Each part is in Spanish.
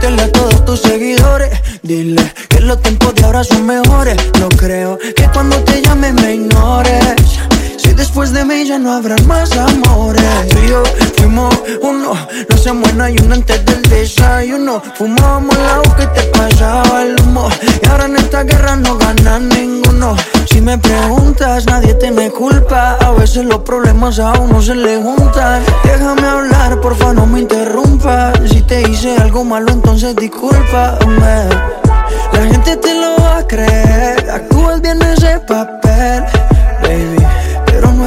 Miéntele a todos tus seguidores. Dile que los tiempos de ahora son mejores. No creo que cuando te llame me ignores. Después de mí ya no habrá más amores. Tú y yo fuimos uno, no se muera y uno antes del desayuno. Fumábamos agua que te pasaba el humo. Y ahora en esta guerra no gana ninguno. Si me preguntas, nadie te me culpa. A veces los problemas a uno se le juntan. Déjame hablar, porfa, no me interrumpas. Si te hice algo malo, entonces discúlpame. La gente te lo va a creer. Actúas bien ese papel,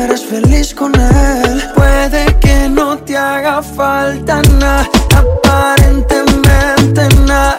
eres feliz con él. Puede que no te haga falta nada, aparentemente nada.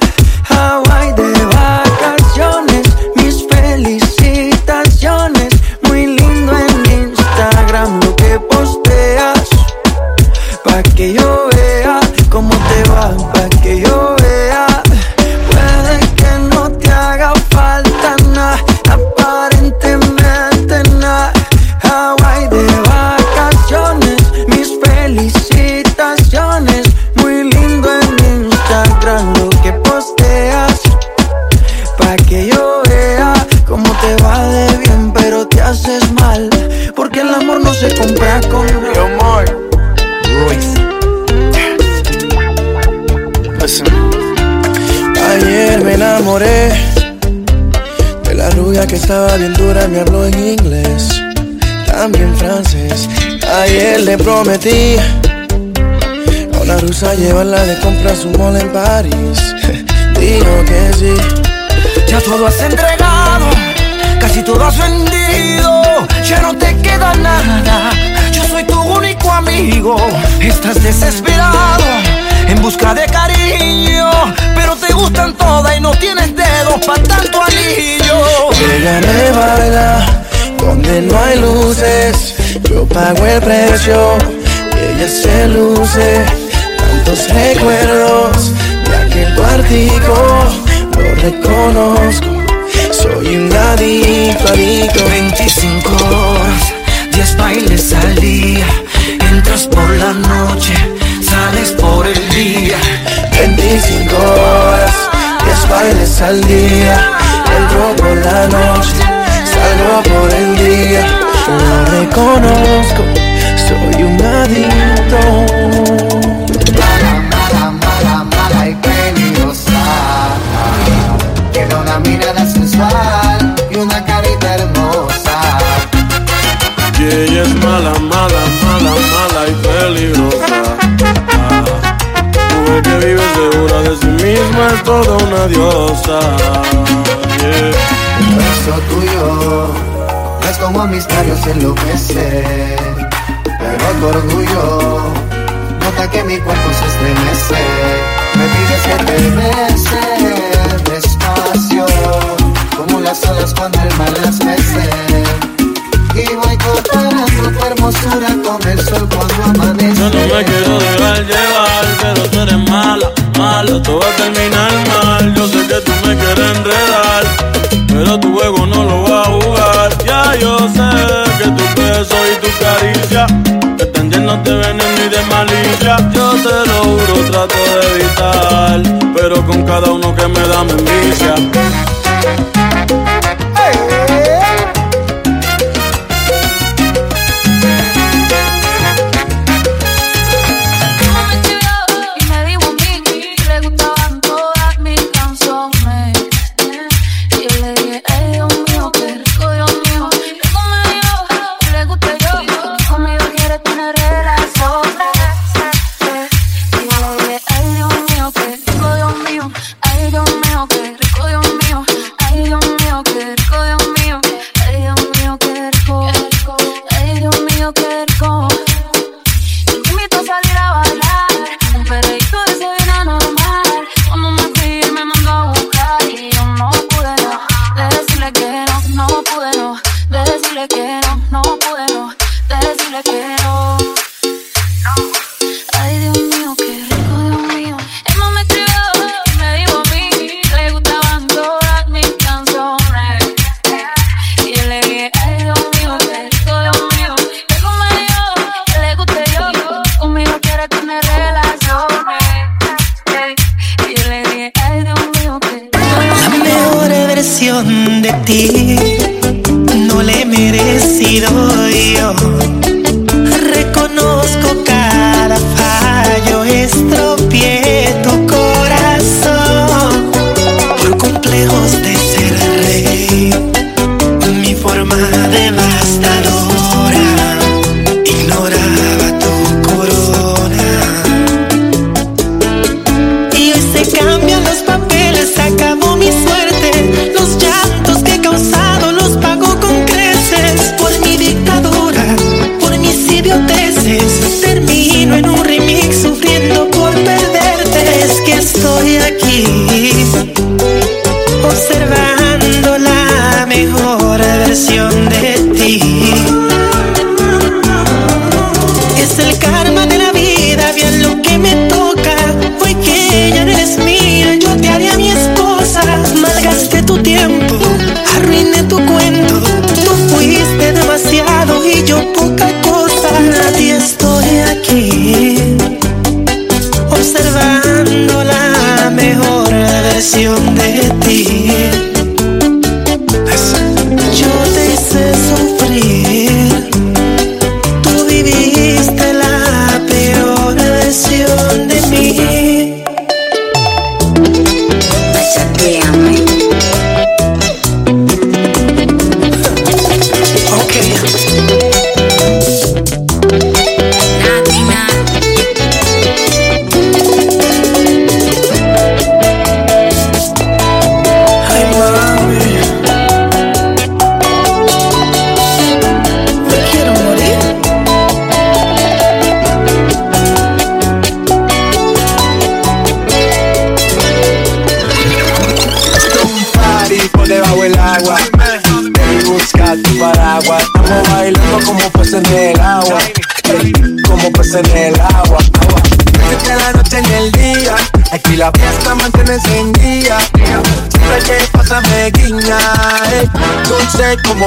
Estaba bien dura, me habló en inglés, también francés. Ayer le prometí a una rusa llevarla de compras su mall en París. Dijo que sí. Ya todo has entregado, casi todo has vendido, ya no te queda nada. Yo soy tu único amigo, estás desesperado en busca de cariño, gustan todas y no tienes dedos para tanto anillo. Ella me baila donde no hay luces. Yo pago el precio ella se luce. Tantos recuerdos de aquel cuartico, lo reconozco. Soy un adicto, adicto. 25 horas, 10 bailes al día, entras por la noche, sales por el día. Bailes al día. Entro por la noche, salgo por el día. Lo reconozco, soy un adicto. Misma es toda una diosa. Yeah. El beso tuyo es como a mis labios enloquece. Pero tu orgullo nota que mi cuerpo se estremece. Me pides que te bese despacio, como las olas cuando el mar las mece. Y voy comparando tu hermosura con el sol cuando amanece. Yo no me quiero dejar llevar, pero tú eres mala, mala, todo va a terminar mal. Yo sé que tú me quieres enredar, pero tu juego no lo va a jugar. Ya yo sé que tu beso y tu caricia están llenos de veneno y de malicia. Yo te lo juro, trato de evitar, pero con cada uno que me da me.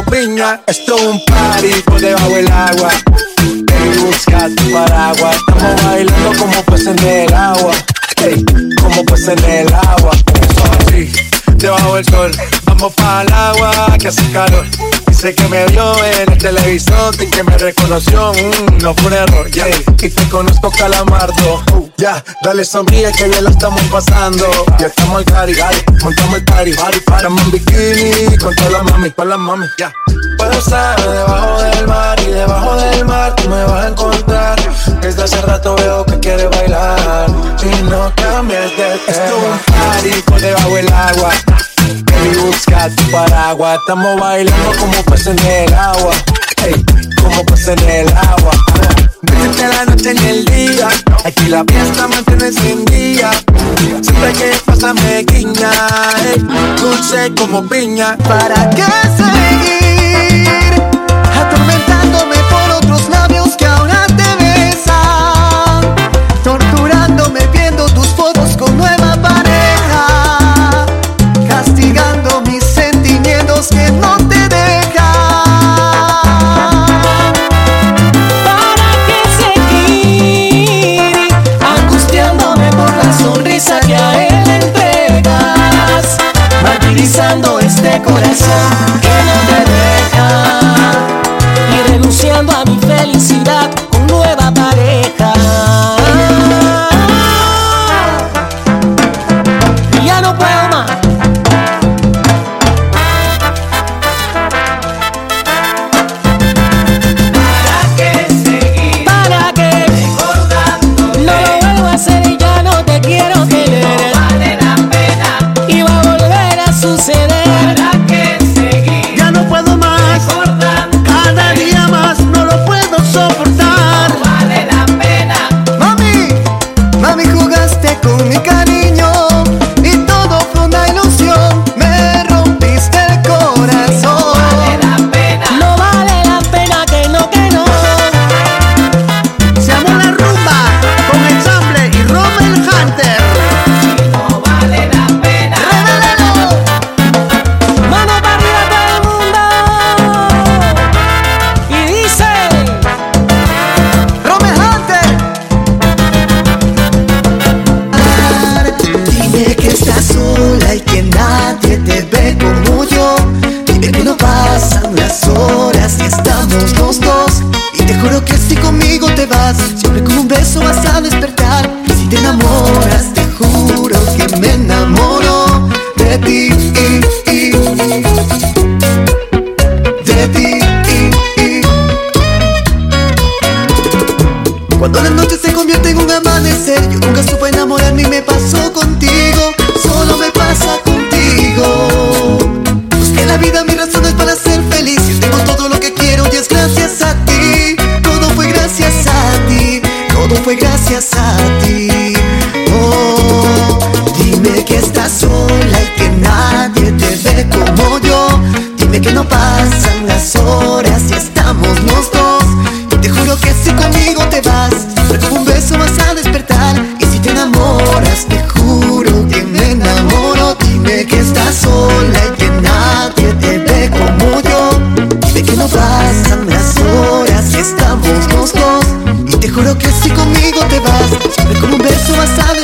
Piña. Esto es un party por debajo del agua. Ey, busca tu paraguas. Estamos bailando como peces en el agua. Ey, como peces en el agua. Así debajo del sol. Vamos para el agua que hace calor. Dice que me vio televisor y que me reconoció. mm, no fue un error, yeah. Y te conozco calamardo. Uh, ya, dale sonríe que ya lo estamos pasando. Ya estamos al cari, montamos el party. Estamos en bikini con todas las mami, con las mami, ya. Puedo estar debajo del mar y debajo del mar tú me vas a encontrar. Desde hace rato veo que quieres bailar y no cambies de tema. Esto es un party por debajo del agua. Baby, busca tu paraguas. Estamos bailando como peces en el agua. Ey, como peces en el agua. Desde la noche en el día. Aquí la fiesta mantiene encendida. Siempre que pasa me guiña. Dulce como piña. ¿Para qué seguir este corazón que no te deja. Y renunciando a mi Seguro que si conmigo te vas, sabes como un beso vas a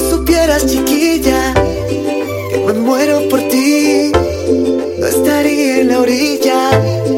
tú supieras, chiquilla, que me muero por ti, no estaría en la orilla.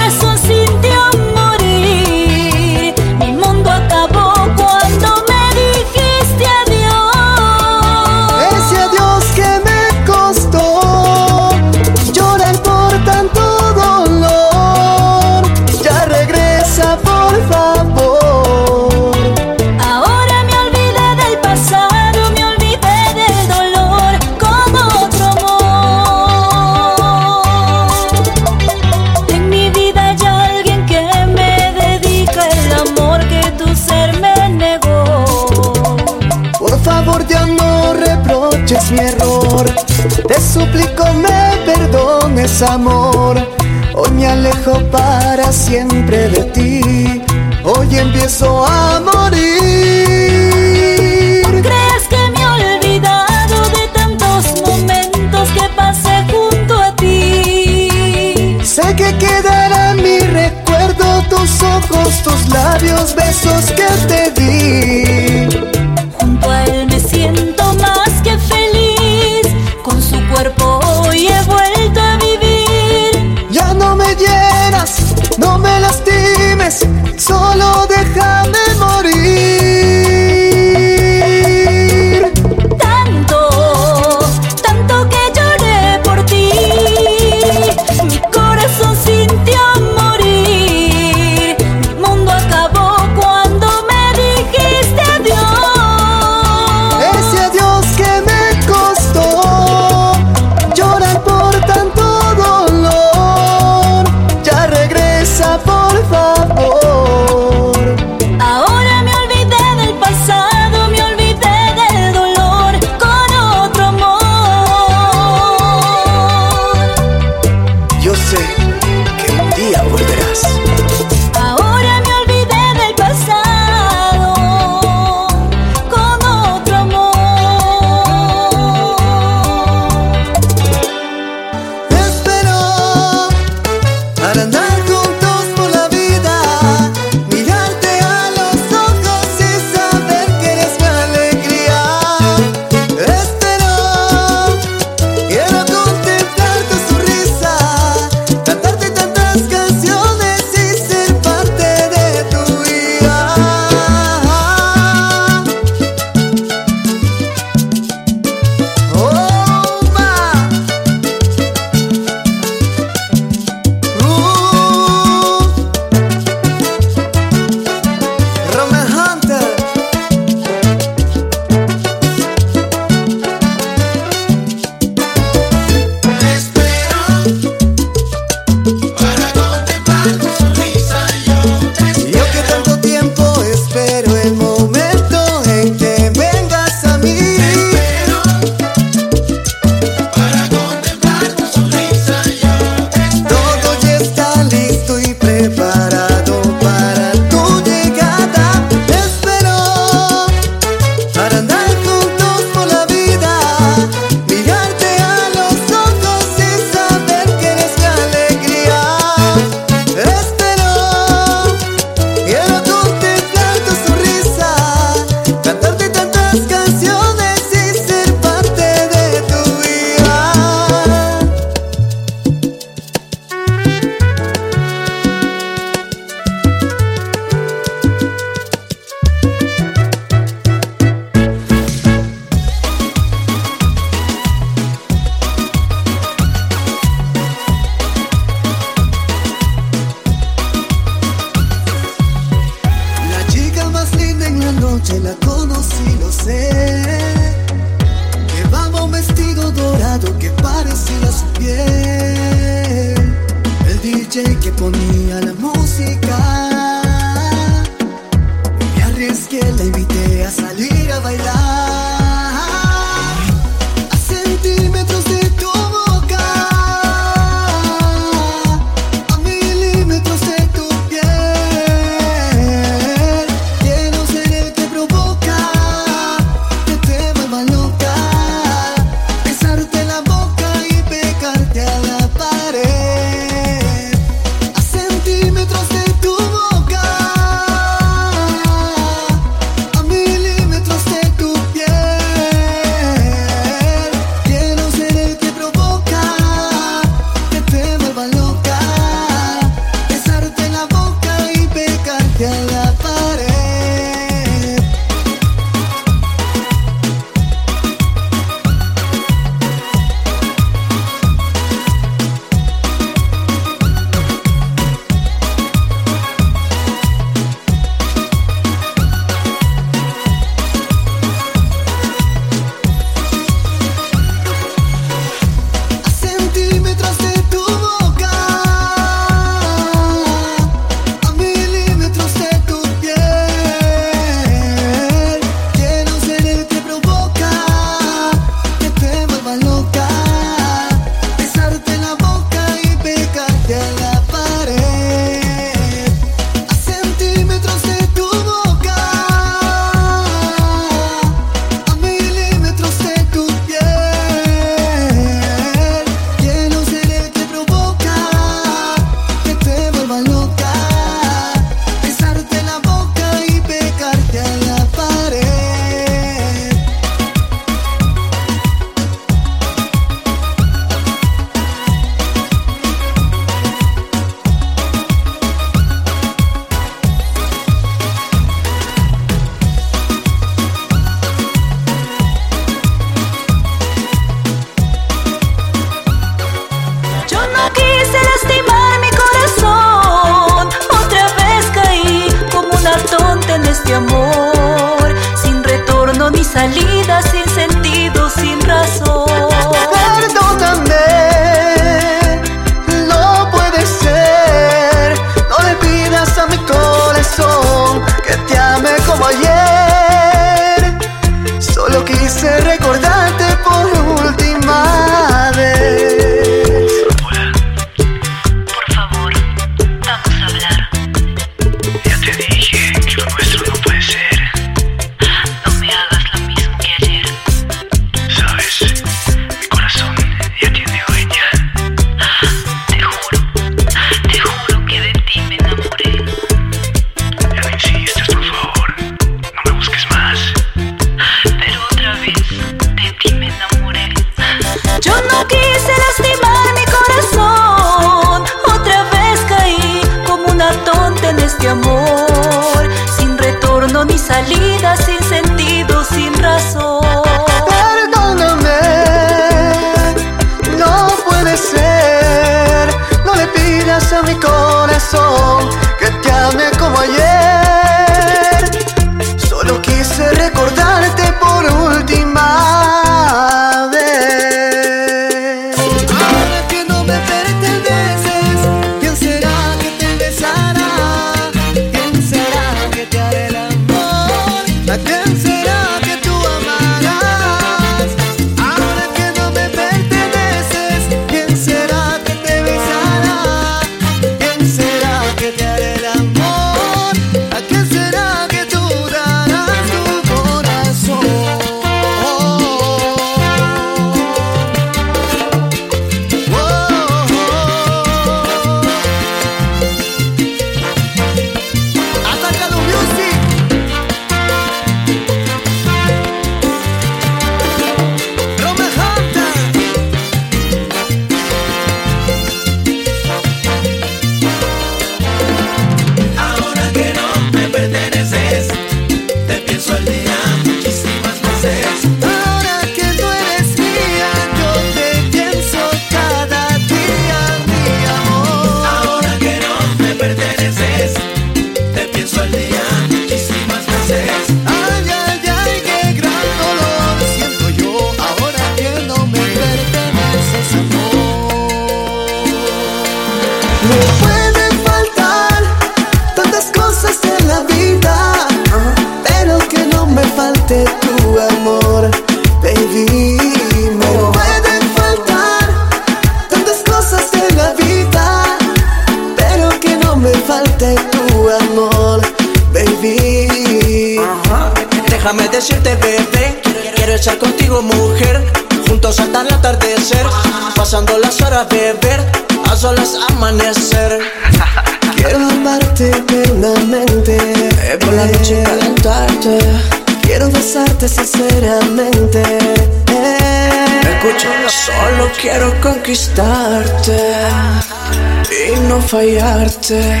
fallarte.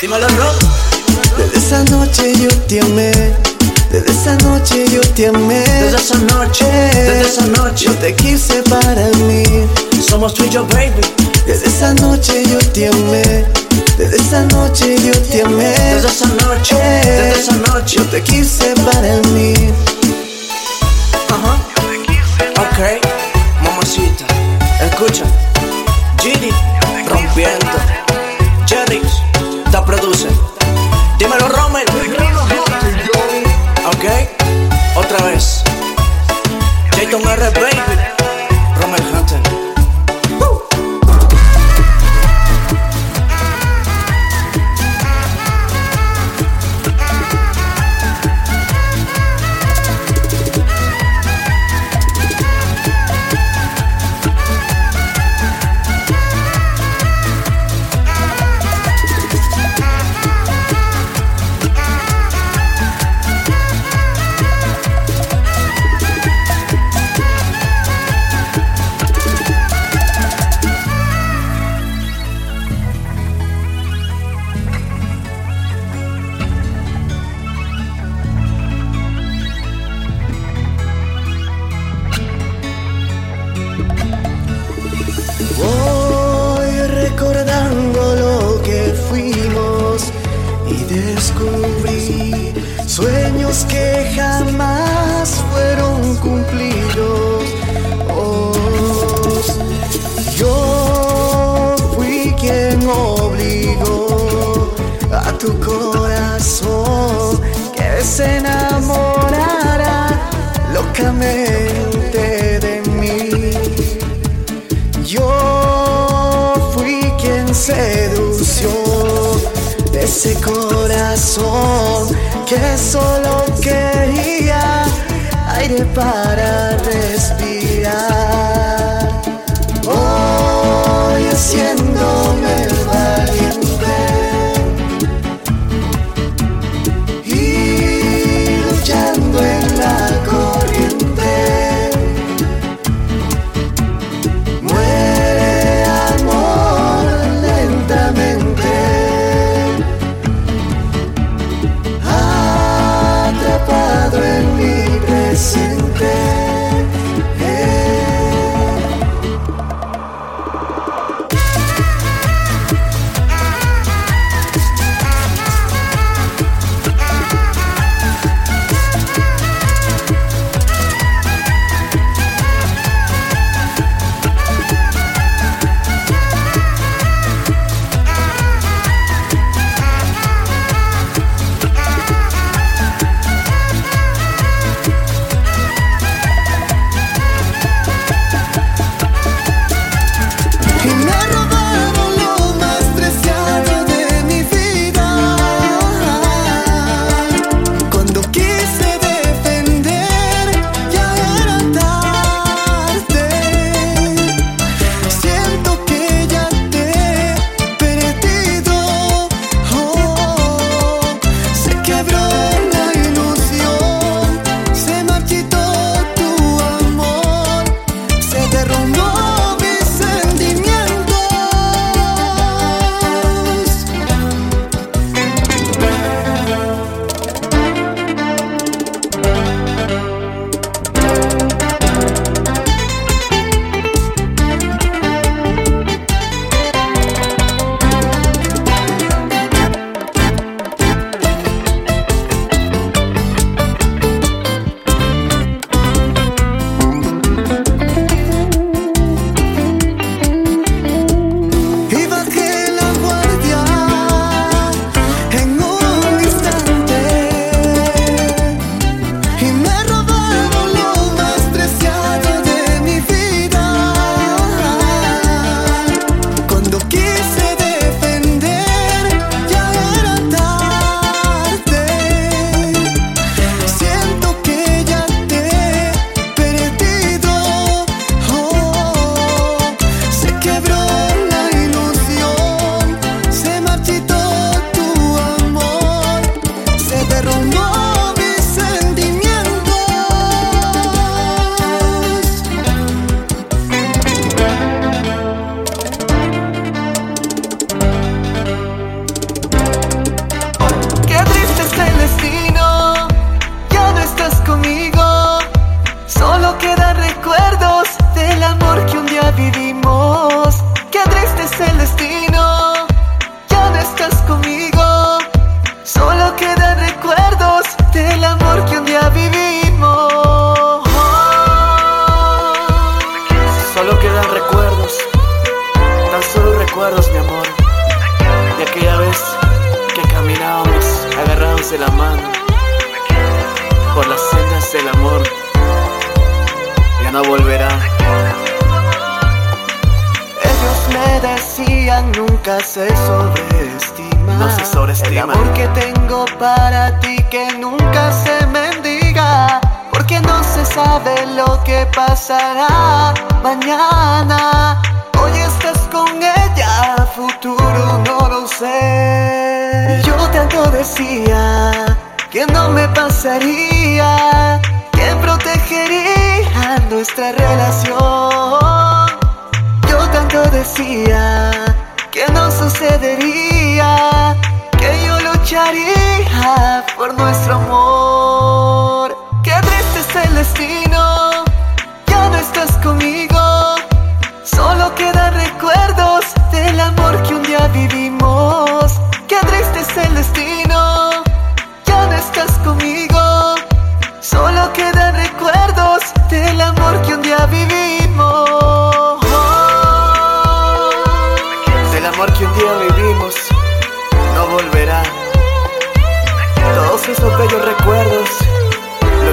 Dímelo, Desde esa noche yo te amé. Desde esa noche yo te amé. Desde esa noche, desde esa noche. Yo te quise para mí. Somos tú y yo, baby. Desde esa noche yo te amé. Desde esa noche yo te amé. Desde esa noche, desde esa noche. Yo te quise para mí. Ajá. Uh. Ok, mamacita. Escucha. produce.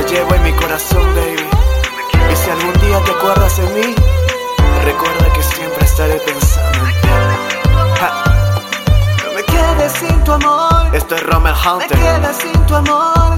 llevo en mi corazón, baby. Y si algún día te acuerdas de mí, recuerda que siempre estaré pensando No me quedes sin tu amor. Esto es Rommel Hunter. Me quedas sin tu amor.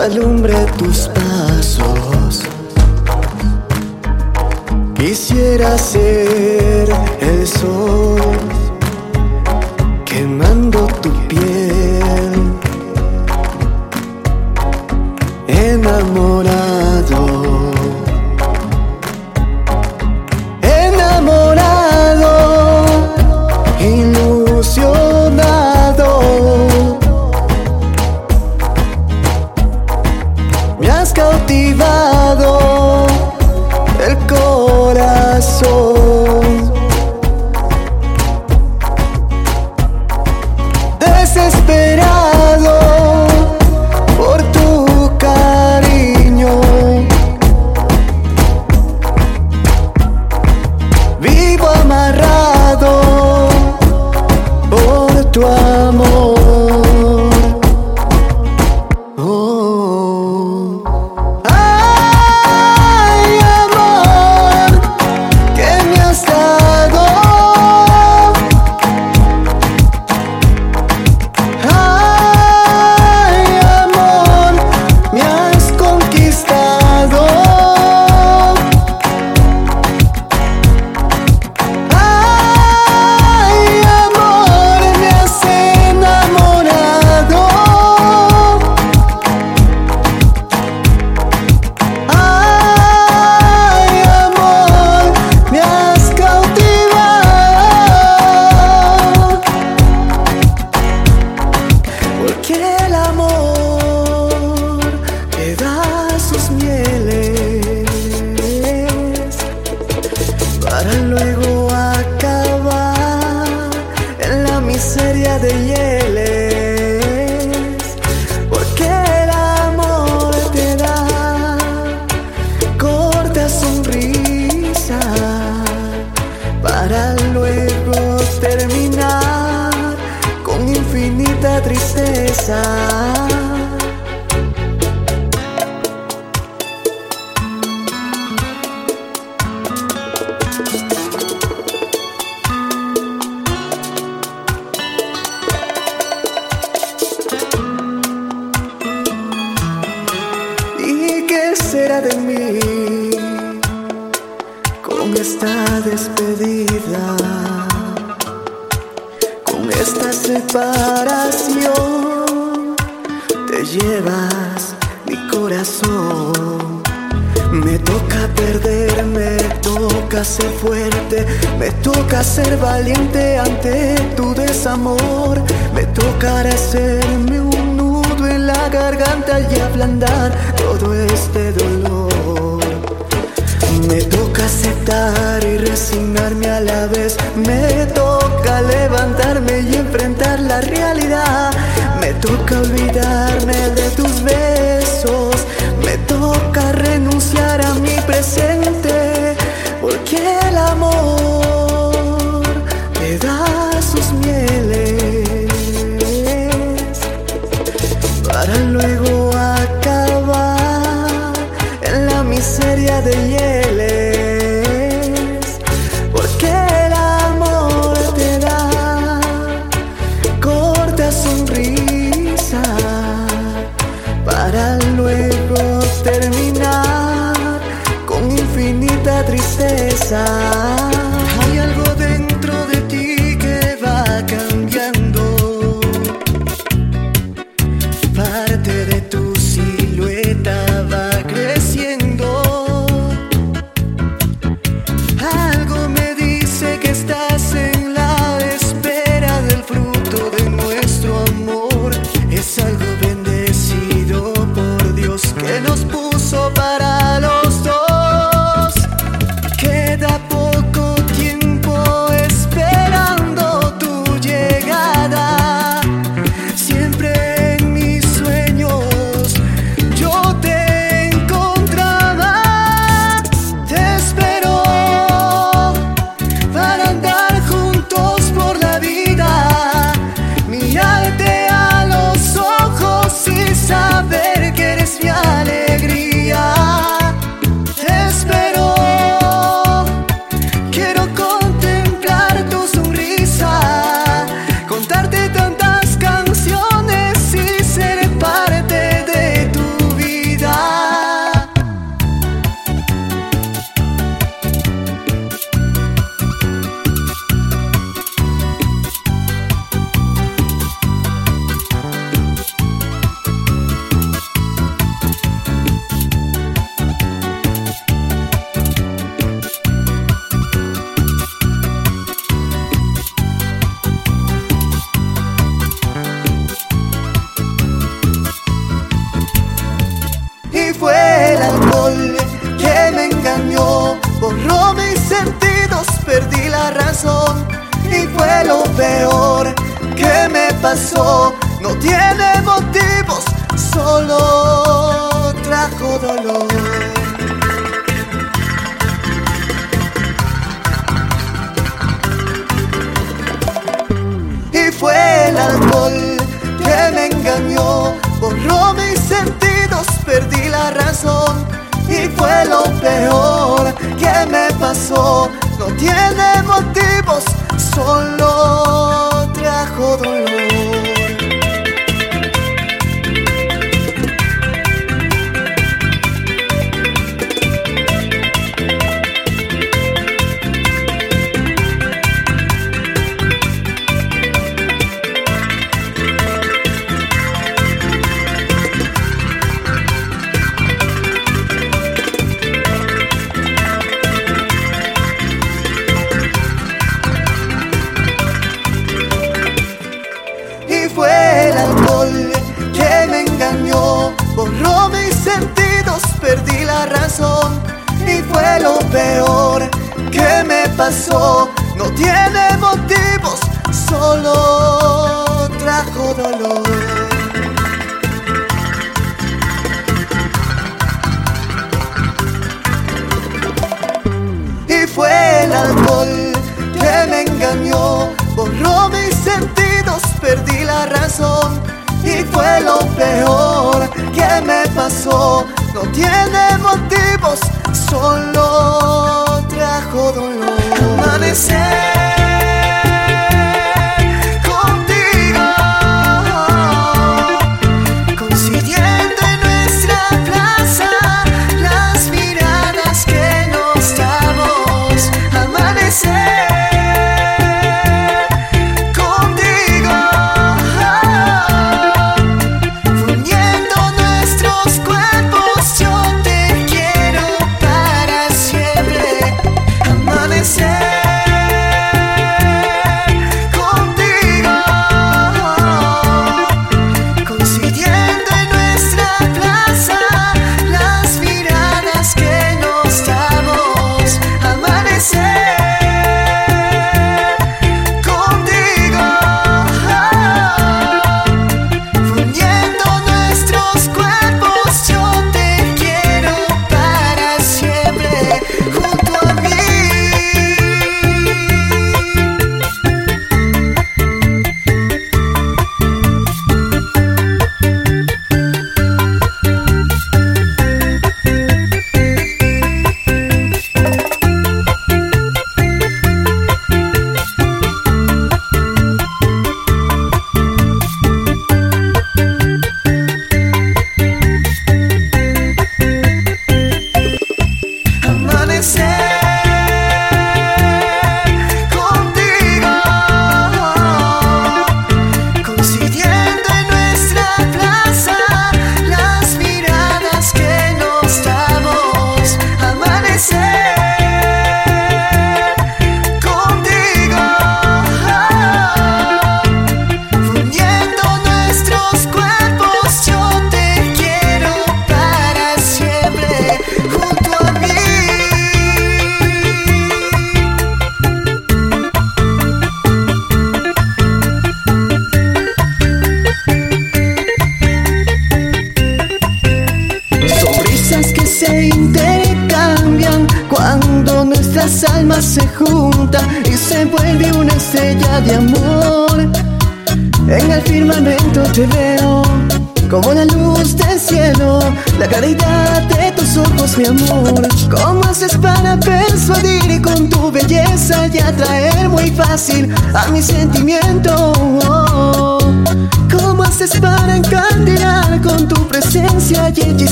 Alumbre tus pasos. Quisiera ser el sol quemando tu Me toca ser valiente ante tu desamor. Me tocará hacerme un nudo en la garganta y ablandar todo este dolor. Me toca aceptar y resignarme a la vez. Me toca levantarme y enfrentar la realidad. Me toca olvidarme de tus besos. Me toca renunciar a mi presente. Porque el amor... sol.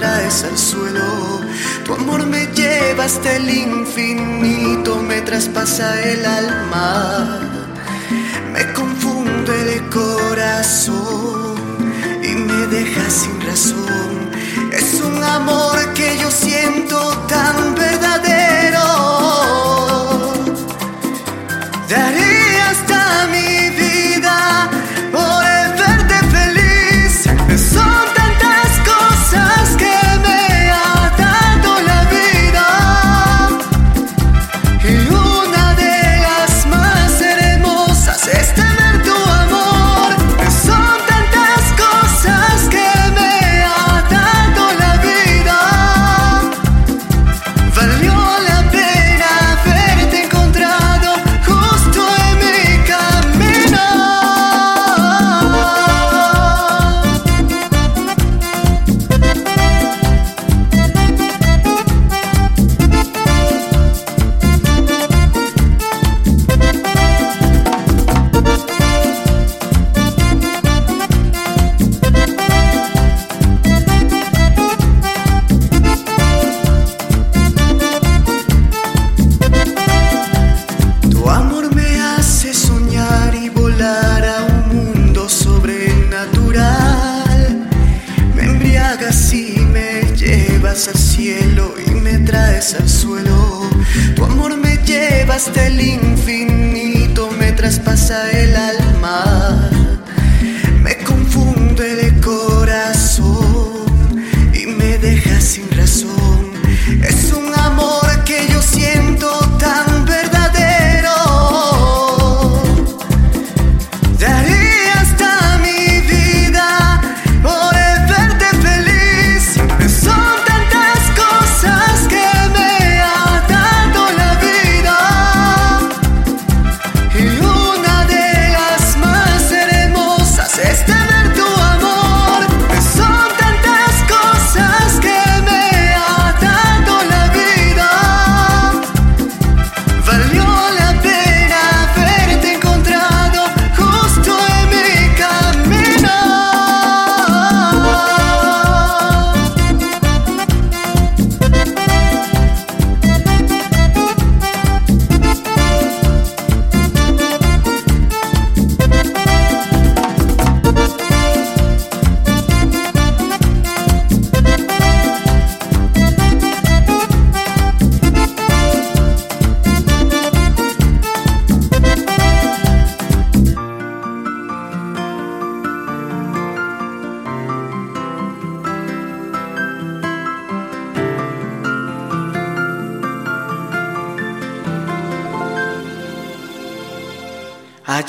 traes al suelo. Tu amor me lleva hasta el infinito, me traspasa el alma. Me confunde el corazón y me deja sin razón. Es un amor que yo siento tan verdadero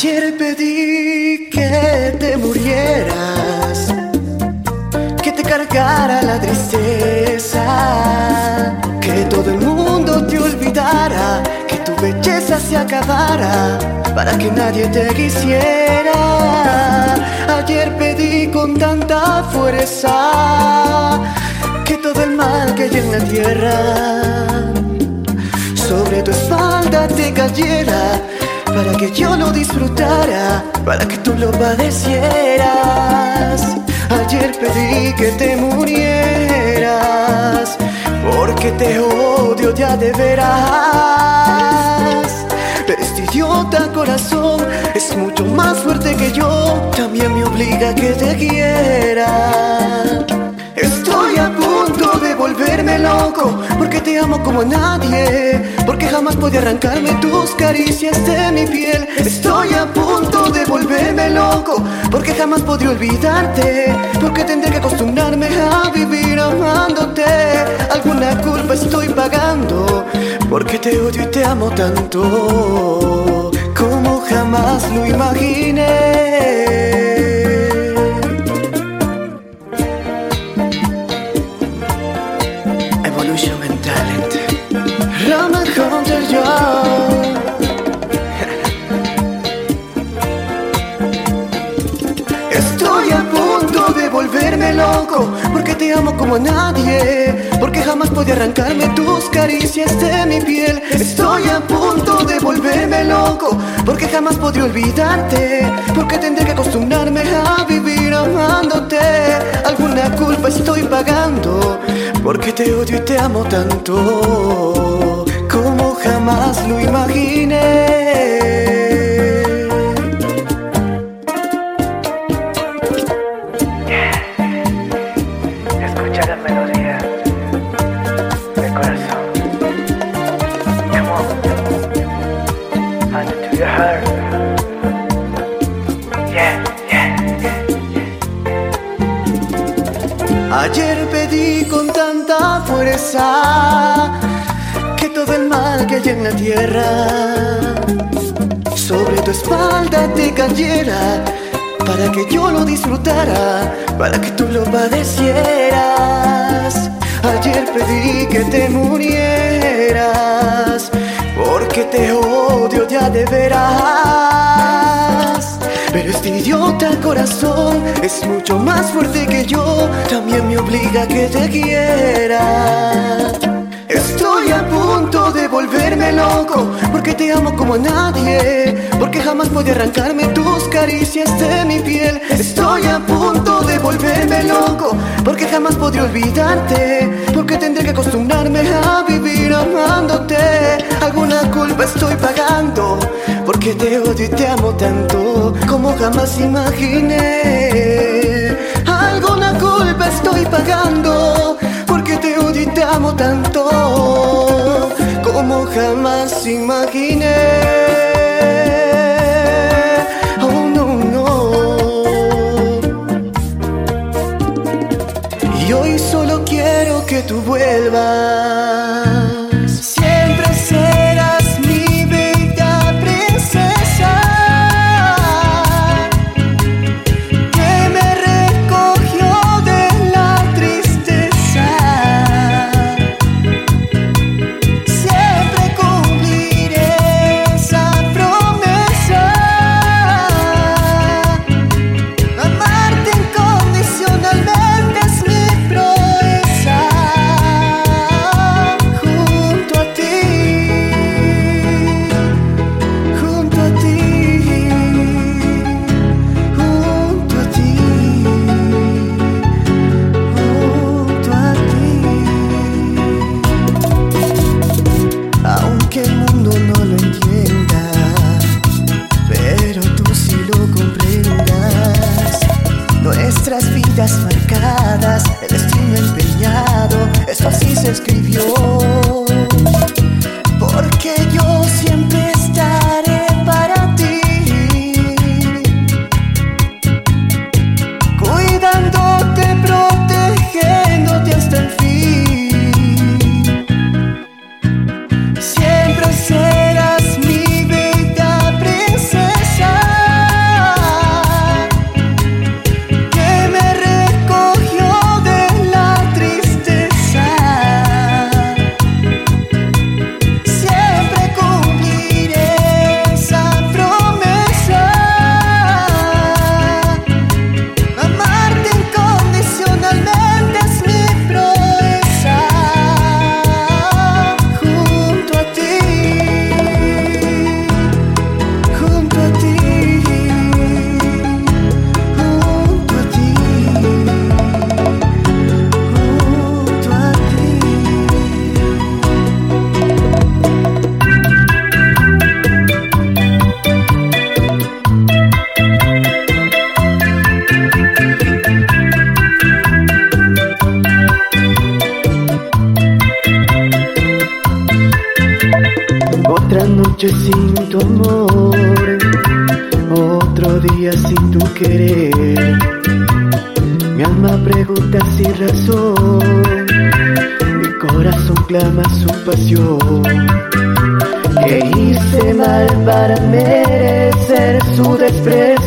Ayer pedí que te murieras, que te cargara la tristeza, que todo el mundo te olvidara, que tu belleza se acabara, para que nadie te quisiera. Ayer pedí con tanta fuerza que todo el mal que hay en la tierra sobre tu espalda te cayera para que yo lo disfrutara, para que tú lo padecieras. Ayer pedí que te murieras, porque te odio ya de veras. Pero este idiota corazón es mucho más fuerte que yo, también me obliga a que te quiera. Estoy a punto de volverme loco porque te amo como nadie, porque jamás podía arrancarme tus caricias de mi piel. Estoy a punto de volverme loco porque jamás podré olvidarte, porque tendré que acostumbrarme a vivir amándote. Alguna culpa estoy pagando porque te odio y te amo tanto como jamás lo imaginé. Porque te amo como a nadie, porque jamás podía arrancarme tus caricias de mi piel. Estoy a punto de volverme loco porque jamás podré olvidarte, porque tendré que acostumbrarme a vivir amándote. Alguna culpa estoy pagando porque te odio y te amo tanto como jamás lo imaginé. Que todo el mal que hay en la tierra sobre tu espalda te cayera para que yo lo disfrutara, para que tú lo padecieras. Ayer pedí que te murieras porque te odio ya de veras. Este idiota corazón es mucho más fuerte que yo, también me obliga a que te quiera. Estoy a punto de volverme loco porque te amo como a nadie, porque jamás podía arrancarme tus caricias de mi piel. Estoy a punto de volverme loco porque jamás podré olvidarte, porque tendré que acostumbrarme a vivir amándote. Alguna culpa estoy pagando porque te odio y te amo tanto como jamás imaginé. Alguna culpa estoy pagando porque te odio te amo tanto como jamás imaginé. Oh no no. Y hoy solo quiero que tú vuelvas.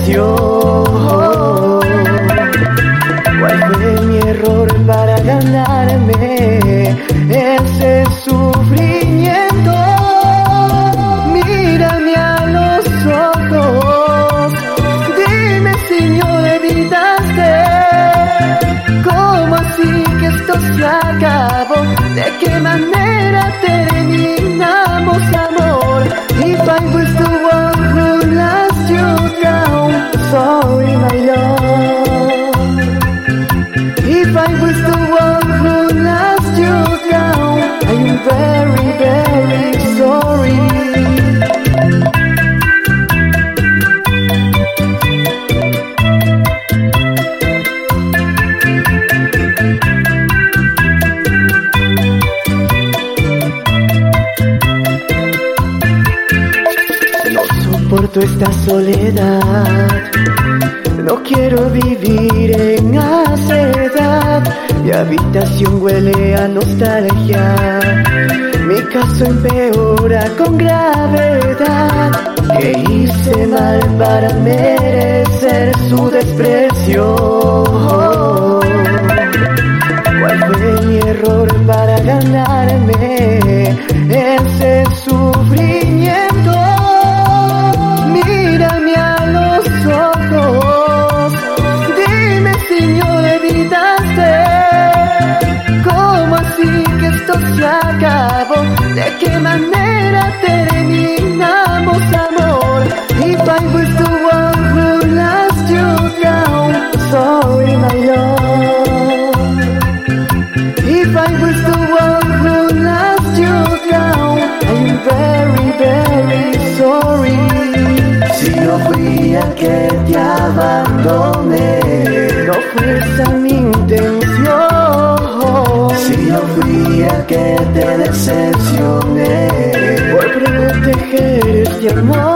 Dios. por proteger amor.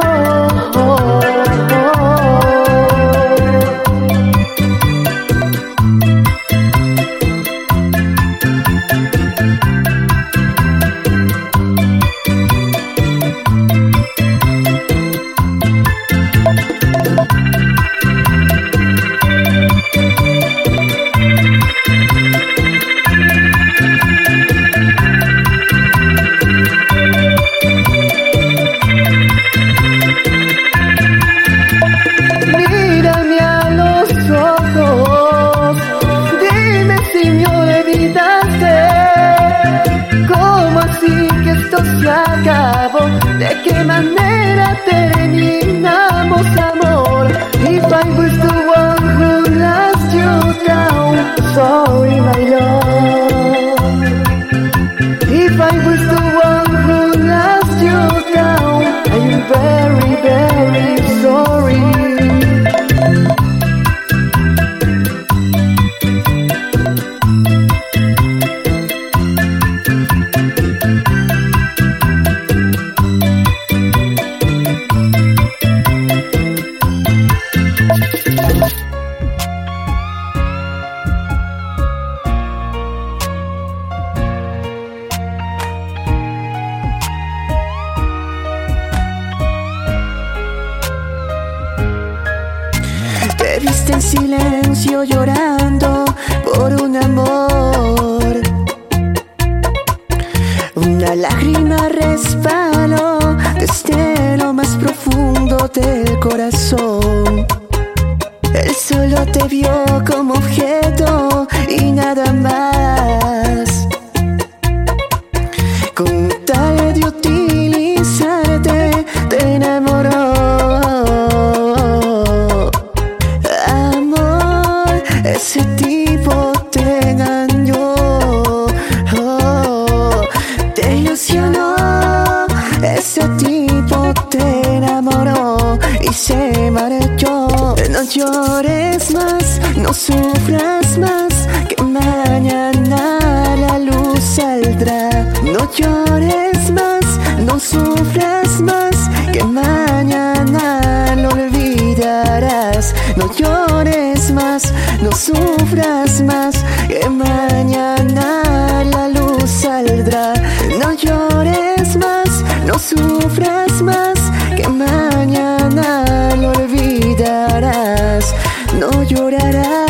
No llorarás.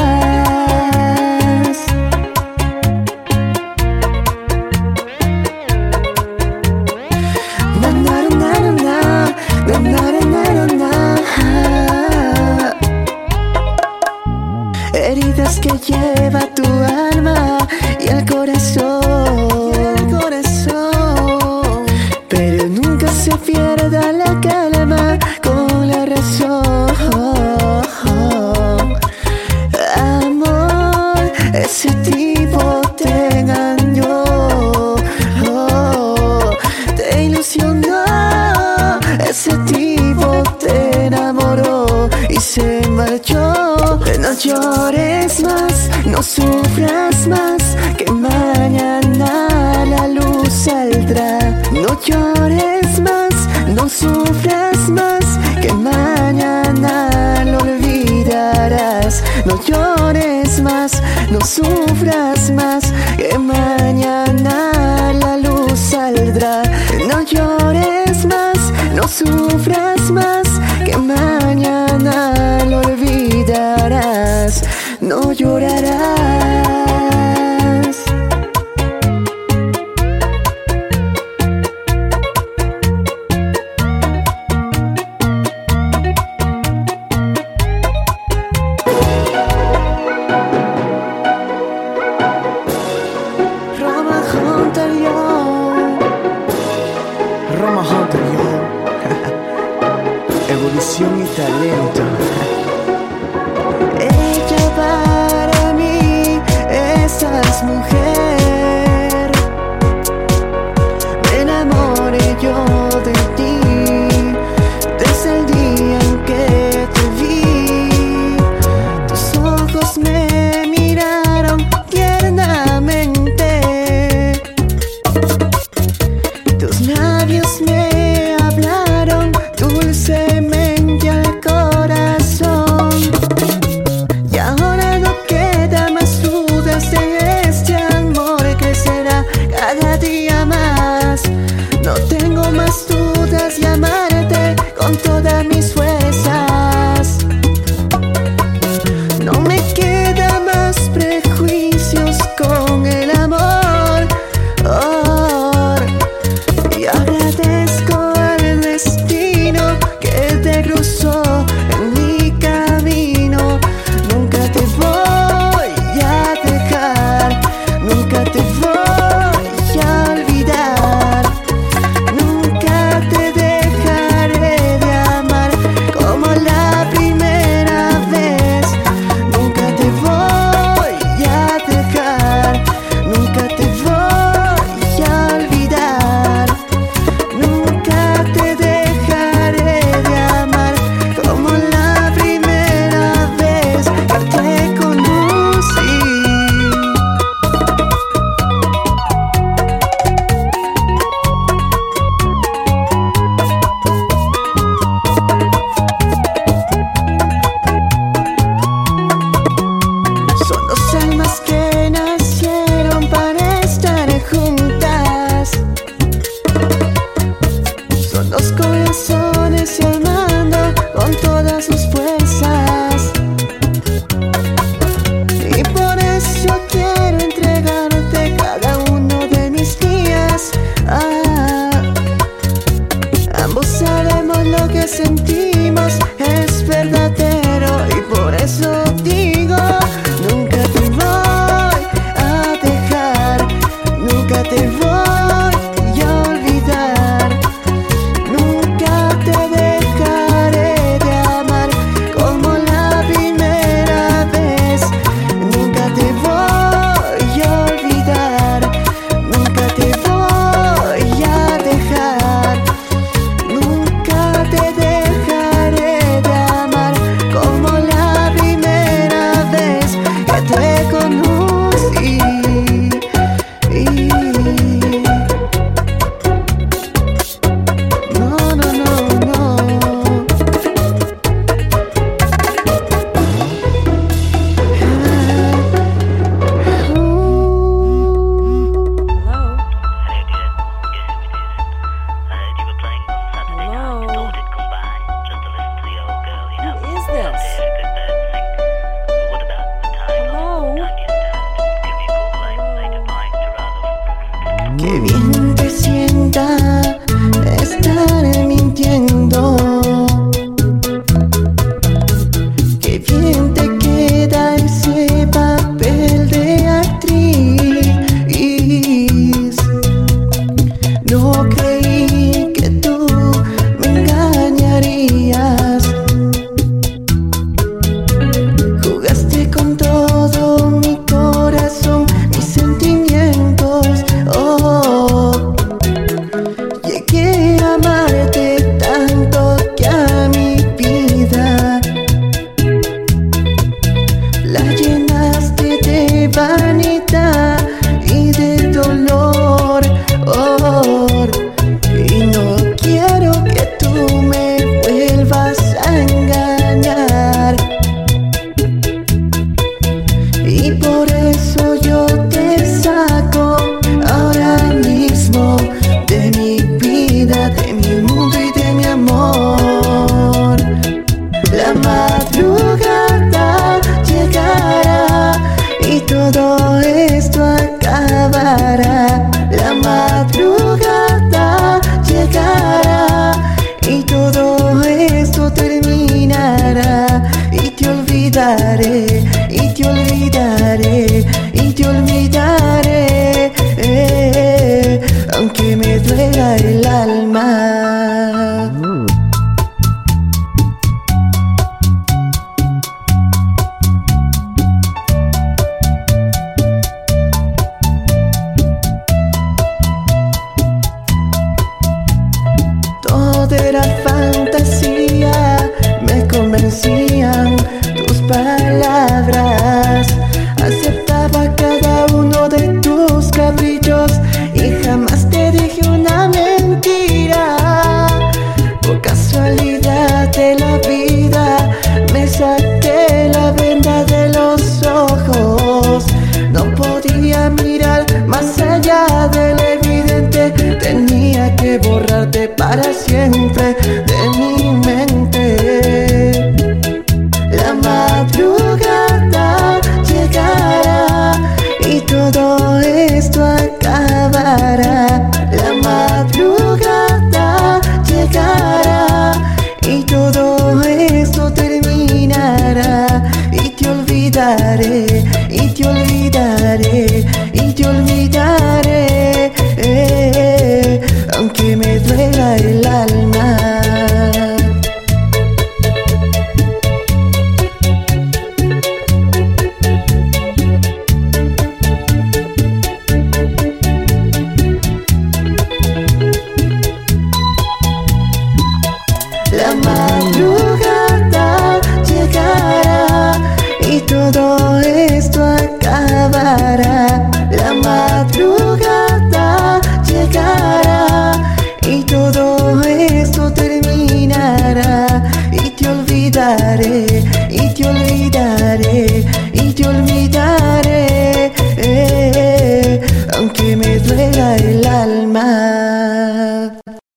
De